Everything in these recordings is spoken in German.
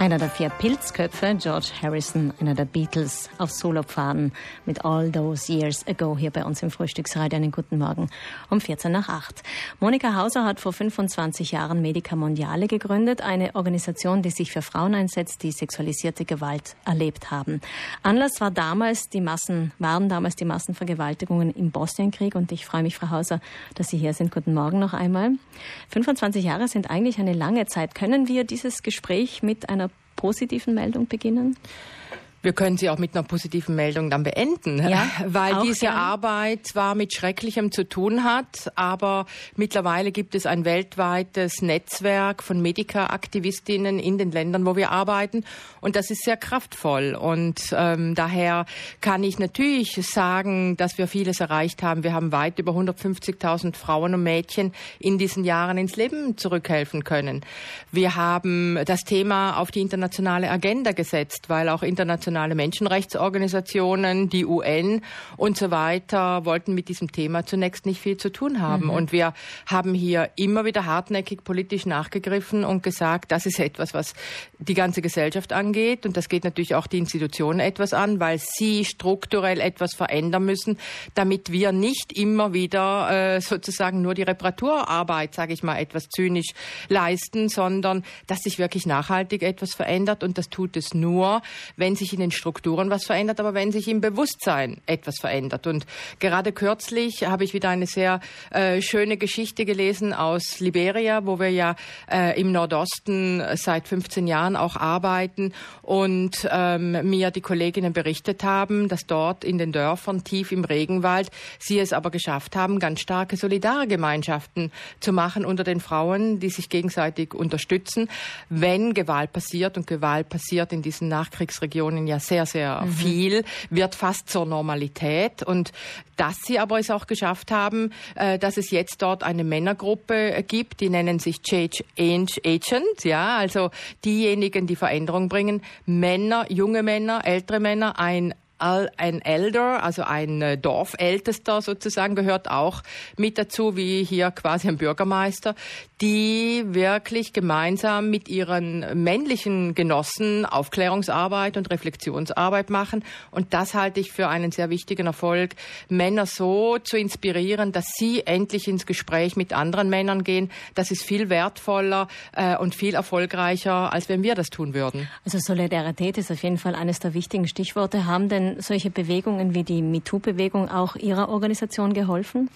Einer der vier Pilzköpfe, George Harrison, einer der Beatles auf Solopfaden mit All Those Years Ago hier bei uns im Frühstücksradio. Einen guten Morgen um 14 nach 8. Monika Hauser hat vor 25 Jahren Medica Mondiale gegründet, eine Organisation, die sich für Frauen einsetzt, die sexualisierte Gewalt erlebt haben. Anlass war damals die Massen, waren damals die Massenvergewaltigungen im Bosnienkrieg und ich freue mich, Frau Hauser, dass Sie hier sind. Guten Morgen noch einmal. 25 Jahre sind eigentlich eine lange Zeit. Können wir dieses Gespräch mit einer positiven Meldung beginnen? Wir können sie auch mit einer positiven Meldung dann beenden, ja, weil diese gern. Arbeit zwar mit Schrecklichem zu tun hat, aber mittlerweile gibt es ein weltweites Netzwerk von Medica-Aktivistinnen in den Ländern, wo wir arbeiten und das ist sehr kraftvoll und ähm, daher kann ich natürlich sagen, dass wir vieles erreicht haben. Wir haben weit über 150.000 Frauen und Mädchen in diesen Jahren ins Leben zurückhelfen können. Wir haben das Thema auf die internationale Agenda gesetzt, weil auch international internationale Menschenrechtsorganisationen, die UN und so weiter wollten mit diesem Thema zunächst nicht viel zu tun haben. Mhm. Und wir haben hier immer wieder hartnäckig politisch nachgegriffen und gesagt, das ist etwas, was die ganze Gesellschaft angeht. Und das geht natürlich auch die Institutionen etwas an, weil sie strukturell etwas verändern müssen, damit wir nicht immer wieder äh, sozusagen nur die Reparaturarbeit, sage ich mal, etwas zynisch leisten, sondern dass sich wirklich nachhaltig etwas verändert. Und das tut es nur, wenn sich in den Strukturen was verändert, aber wenn sich im Bewusstsein etwas verändert. Und gerade kürzlich habe ich wieder eine sehr äh, schöne Geschichte gelesen aus Liberia, wo wir ja äh, im Nordosten seit 15 Jahren auch arbeiten und ähm, mir die Kolleginnen berichtet haben, dass dort in den Dörfern tief im Regenwald sie es aber geschafft haben, ganz starke Solidargemeinschaften zu machen unter den Frauen, die sich gegenseitig unterstützen, wenn Gewalt passiert und Gewalt passiert in diesen Nachkriegsregionen ja sehr, sehr mhm. viel, wird fast zur Normalität. Und dass sie aber es auch geschafft haben, äh, dass es jetzt dort eine Männergruppe gibt, die nennen sich Change Agents, ja, also diejenigen, die Veränderung bringen. Männer, junge Männer, ältere Männer, ein ein Elder, also ein äh, Dorfältester sozusagen, gehört auch mit dazu, wie hier quasi ein Bürgermeister, die wirklich gemeinsam mit ihren männlichen Genossen Aufklärungsarbeit und Reflexionsarbeit machen. Und das halte ich für einen sehr wichtigen Erfolg, Männer so zu inspirieren, dass sie endlich ins Gespräch mit anderen Männern gehen. Das ist viel wertvoller äh, und viel erfolgreicher, als wenn wir das tun würden. Also Solidarität ist auf jeden Fall eines der wichtigen Stichworte. Haben denn solche Bewegungen wie die MeToo-Bewegung auch Ihrer Organisation geholfen?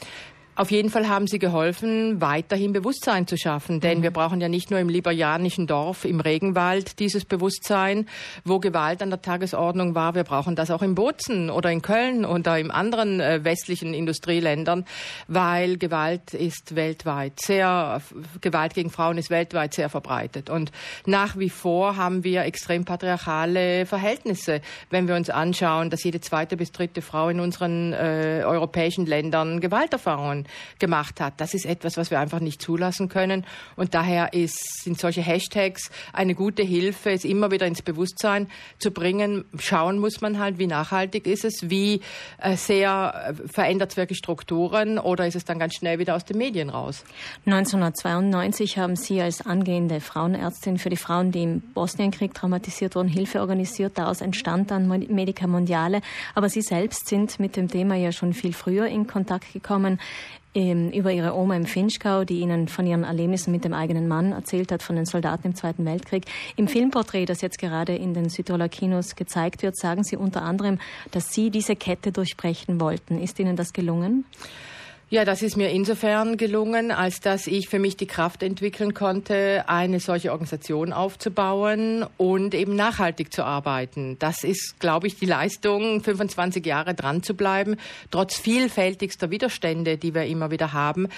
Auf jeden Fall haben sie geholfen, weiterhin Bewusstsein zu schaffen. Denn mhm. wir brauchen ja nicht nur im liberianischen Dorf, im Regenwald dieses Bewusstsein, wo Gewalt an der Tagesordnung war. Wir brauchen das auch in Bozen oder in Köln oder in anderen äh, westlichen Industrieländern, weil Gewalt ist weltweit sehr, Gewalt gegen Frauen ist weltweit sehr verbreitet. Und nach wie vor haben wir extrem patriarchale Verhältnisse. Wenn wir uns anschauen, dass jede zweite bis dritte Frau in unseren äh, europäischen Ländern Gemacht hat. Das ist etwas, was wir einfach nicht zulassen können. Und daher ist, sind solche Hashtags eine gute Hilfe, es immer wieder ins Bewusstsein zu bringen. Schauen muss man halt, wie nachhaltig ist es, wie äh, sehr äh, verändert es wirklich Strukturen oder ist es dann ganz schnell wieder aus den Medien raus? 1992 haben Sie als angehende Frauenärztin für die Frauen, die im Bosnienkrieg traumatisiert wurden, Hilfe organisiert. Daraus entstand dann Medica Mondiale. Aber Sie selbst sind mit dem Thema ja schon viel früher in Kontakt gekommen über ihre Oma im Finchgau, die ihnen von ihren Erlebnissen mit dem eigenen Mann erzählt hat, von den Soldaten im Zweiten Weltkrieg. Im Filmporträt, das jetzt gerade in den Südtiroler Kinos gezeigt wird, sagen Sie unter anderem, dass Sie diese Kette durchbrechen wollten. Ist Ihnen das gelungen? Ja, das ist mir insofern gelungen, als dass ich für mich die Kraft entwickeln konnte, eine solche Organisation aufzubauen und eben nachhaltig zu arbeiten. Das ist, glaube ich, die Leistung, 25 Jahre dran zu bleiben, trotz vielfältigster Widerstände, die wir immer wieder haben.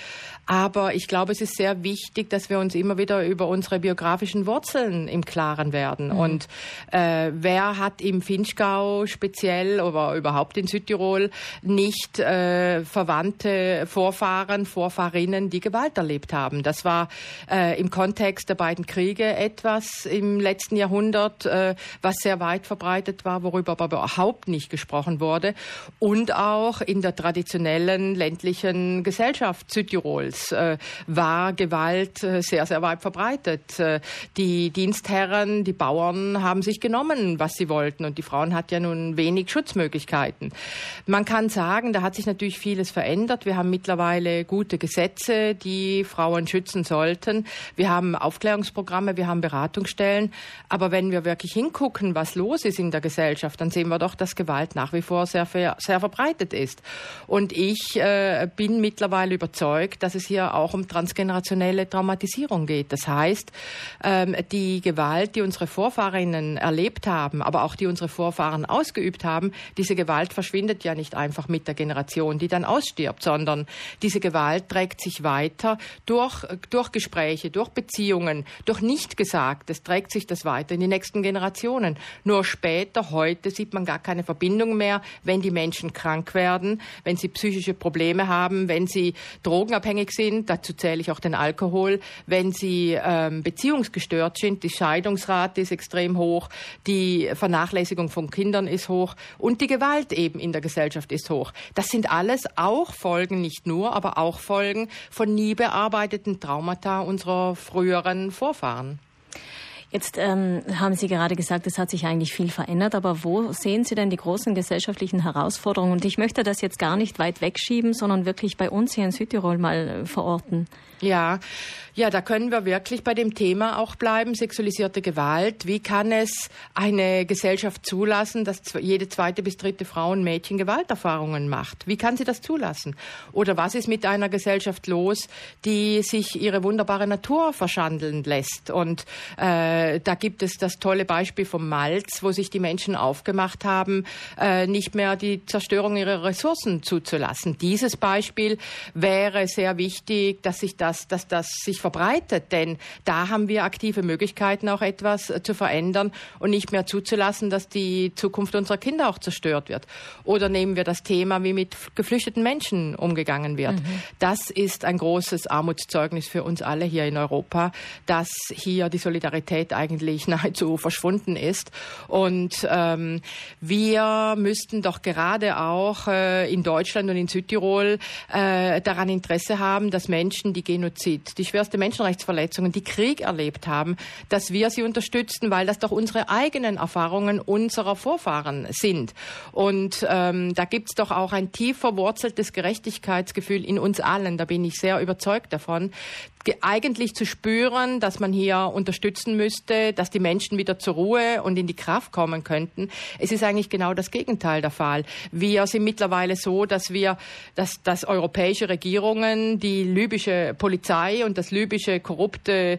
Aber ich glaube, es ist sehr wichtig, dass wir uns immer wieder über unsere biografischen Wurzeln im Klaren werden. Mhm. Und äh, wer hat im Finchgau speziell oder überhaupt in Südtirol nicht äh, Verwandte Vorfahren, Vorfahrinnen, die Gewalt erlebt haben. Das war äh, im Kontext der beiden Kriege etwas im letzten Jahrhundert, äh, was sehr weit verbreitet war, worüber aber überhaupt nicht gesprochen wurde. Und auch in der traditionellen ländlichen Gesellschaft Südtirols äh, war Gewalt äh, sehr, sehr weit verbreitet. Äh, die Dienstherren, die Bauern haben sich genommen, was sie wollten. Und die Frauen hatten ja nun wenig Schutzmöglichkeiten. Man kann sagen, da hat sich natürlich vieles verändert. Wir haben mittlerweile gute Gesetze, die Frauen schützen sollten. Wir haben Aufklärungsprogramme, wir haben Beratungsstellen. Aber wenn wir wirklich hingucken, was los ist in der Gesellschaft, dann sehen wir doch, dass Gewalt nach wie vor sehr, sehr verbreitet ist. Und ich äh, bin mittlerweile überzeugt, dass es hier auch um transgenerationelle Traumatisierung geht. Das heißt, ähm, die Gewalt, die unsere Vorfahrinnen erlebt haben, aber auch die unsere Vorfahren ausgeübt haben, diese Gewalt verschwindet ja nicht einfach mit der Generation, die dann ausstirbt, sondern diese Gewalt trägt sich weiter durch, durch Gespräche, durch Beziehungen, durch Nichtgesagtes trägt sich das weiter in die nächsten Generationen. Nur später, heute, sieht man gar keine Verbindung mehr, wenn die Menschen krank werden, wenn sie psychische Probleme haben, wenn sie drogenabhängig sind, dazu zähle ich auch den Alkohol, wenn sie ähm, beziehungsgestört sind, die Scheidungsrate ist extrem hoch, die Vernachlässigung von Kindern ist hoch und die Gewalt eben in der Gesellschaft ist hoch. Das sind alles auch Folgen, nicht nur, aber auch Folgen von nie bearbeiteten Traumata unserer früheren Vorfahren. Jetzt ähm, haben Sie gerade gesagt, es hat sich eigentlich viel verändert, aber wo sehen Sie denn die großen gesellschaftlichen Herausforderungen? Und ich möchte das jetzt gar nicht weit wegschieben, sondern wirklich bei uns hier in Südtirol mal äh, verorten. Ja, ja, da können wir wirklich bei dem Thema auch bleiben, sexualisierte Gewalt. Wie kann es eine Gesellschaft zulassen, dass jede zweite bis dritte Frau und Mädchen Gewalterfahrungen macht? Wie kann sie das zulassen? Oder was ist mit einer Gesellschaft los, die sich ihre wunderbare Natur verschandeln lässt? Und äh, da gibt es das tolle Beispiel vom Malz, wo sich die Menschen aufgemacht haben, äh, nicht mehr die Zerstörung ihrer Ressourcen zuzulassen. Dieses Beispiel wäre sehr wichtig, dass sich das, dass das sich verbreitet, denn da haben wir aktive Möglichkeiten, auch etwas äh, zu verändern und nicht mehr zuzulassen, dass die Zukunft unserer Kinder auch zerstört wird. Oder nehmen wir das Thema, wie mit geflüchteten Menschen umgegangen wird. Mhm. Das ist ein großes Armutszeugnis für uns alle hier in Europa, dass hier die Solidarität eigentlich nahezu verschwunden ist. Und ähm, wir müssten doch gerade auch äh, in Deutschland und in Südtirol äh, daran Interesse haben, dass Menschen, die Genozid, die schwerste schwerste Menschenrechtsverletzungen, die Krieg erlebt haben, dass wir sie unterstützen, weil das doch unsere eigenen Erfahrungen unserer Vorfahren sind. Und ähm, da gibt's doch auch ein tief verwurzeltes Gerechtigkeitsgefühl in uns allen. Da bin ich sehr überzeugt davon, eigentlich zu spüren, dass man hier unterstützen müsste, dass die Menschen wieder zur Ruhe und in die Kraft kommen könnten. Es ist eigentlich genau das Gegenteil der Fall. Wir sind mittlerweile so, dass wir, dass, dass europäische Regierungen die libysche Polizei und das libysche korrupte,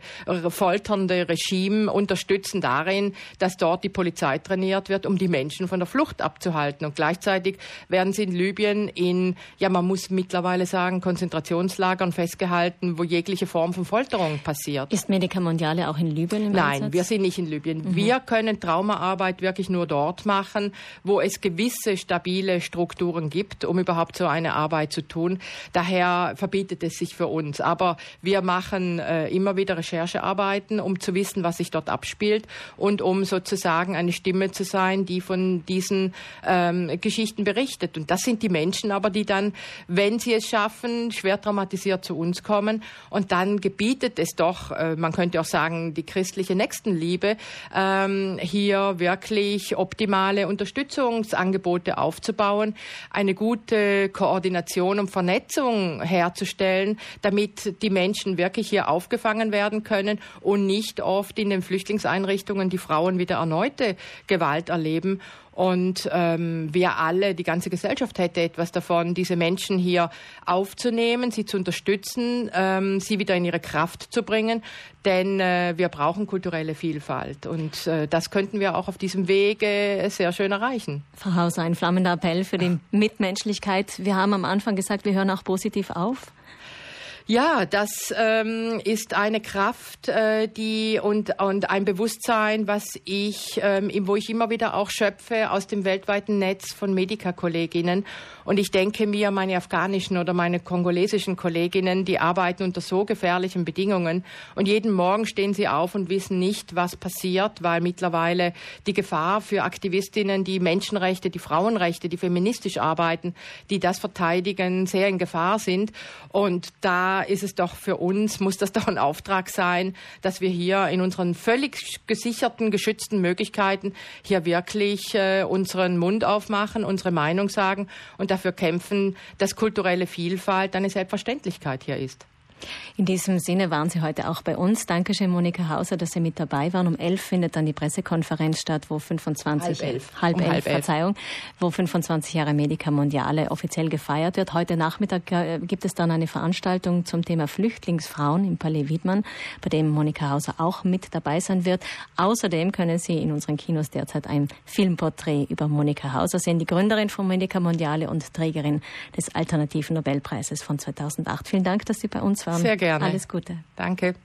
folternde Regime unterstützen darin, dass dort die Polizei trainiert wird, um die Menschen von der Flucht abzuhalten. Und gleichzeitig werden sie in Libyen in, ja, man muss mittlerweile sagen, Konzentrationslagern festgehalten, wo jegliche Form von Folterung passiert. Ist Medica Mondiale auch in Libyen im Nein, Einsatz? wir sind nicht in Libyen. Mhm. Wir können Traumaarbeit wirklich nur dort machen, wo es gewisse stabile Strukturen gibt, um überhaupt so eine Arbeit zu tun. Daher verbietet es sich für uns. Aber wir machen äh, immer wieder Recherchearbeiten, um zu wissen, was sich dort abspielt und um sozusagen eine Stimme zu sein, die von diesen ähm, Geschichten berichtet. Und das sind die Menschen aber, die dann, wenn sie es schaffen, schwer traumatisiert zu uns kommen und dann dann gebietet es doch, äh, man könnte auch sagen, die christliche Nächstenliebe, ähm, hier wirklich optimale Unterstützungsangebote aufzubauen, eine gute Koordination und Vernetzung herzustellen, damit die Menschen wirklich hier aufgefangen werden können und nicht oft in den Flüchtlingseinrichtungen die Frauen wieder erneute Gewalt erleben. Und ähm, wir alle, die ganze Gesellschaft hätte etwas davon, diese Menschen hier aufzunehmen, sie zu unterstützen, ähm, sie wieder in ihre Kraft zu bringen. Denn äh, wir brauchen kulturelle Vielfalt. Und äh, das könnten wir auch auf diesem Wege sehr schön erreichen. Frau Hauser, ein flammender Appell für die Mitmenschlichkeit. Wir haben am Anfang gesagt, wir hören auch positiv auf. Ja, das ähm, ist eine Kraft, äh, die und und ein Bewusstsein, was ich, ähm, wo ich immer wieder auch schöpfe aus dem weltweiten Netz von Medica-Kolleginnen. Und ich denke mir, meine afghanischen oder meine kongolesischen Kolleginnen, die arbeiten unter so gefährlichen Bedingungen und jeden Morgen stehen sie auf und wissen nicht, was passiert, weil mittlerweile die Gefahr für Aktivistinnen, die Menschenrechte, die Frauenrechte, die feministisch arbeiten, die das verteidigen, sehr in Gefahr sind. Und da ist es doch für uns, muss das doch ein Auftrag sein, dass wir hier in unseren völlig gesicherten, geschützten Möglichkeiten hier wirklich äh, unseren Mund aufmachen, unsere Meinung sagen und dafür kämpfen, dass kulturelle Vielfalt eine Selbstverständlichkeit hier ist. In diesem Sinne waren Sie heute auch bei uns. Dankeschön, Monika Hauser, dass Sie mit dabei waren. Um elf findet dann die Pressekonferenz statt, wo 25 halb elf, halb, um elf, halb Verzeihung, wo 25 Jahre Medica Mondiale offiziell gefeiert wird. Heute Nachmittag äh, gibt es dann eine Veranstaltung zum Thema Flüchtlingsfrauen im Palais Wiedmann, bei dem Monika Hauser auch mit dabei sein wird. Außerdem können Sie in unseren Kinos derzeit ein Filmporträt über Monika Hauser sehen, die Gründerin von Medica Mondiale und Trägerin des Alternativen Nobelpreises von 2008. Vielen Dank, dass Sie bei uns Sehr gerne. Alles Gute. Danke.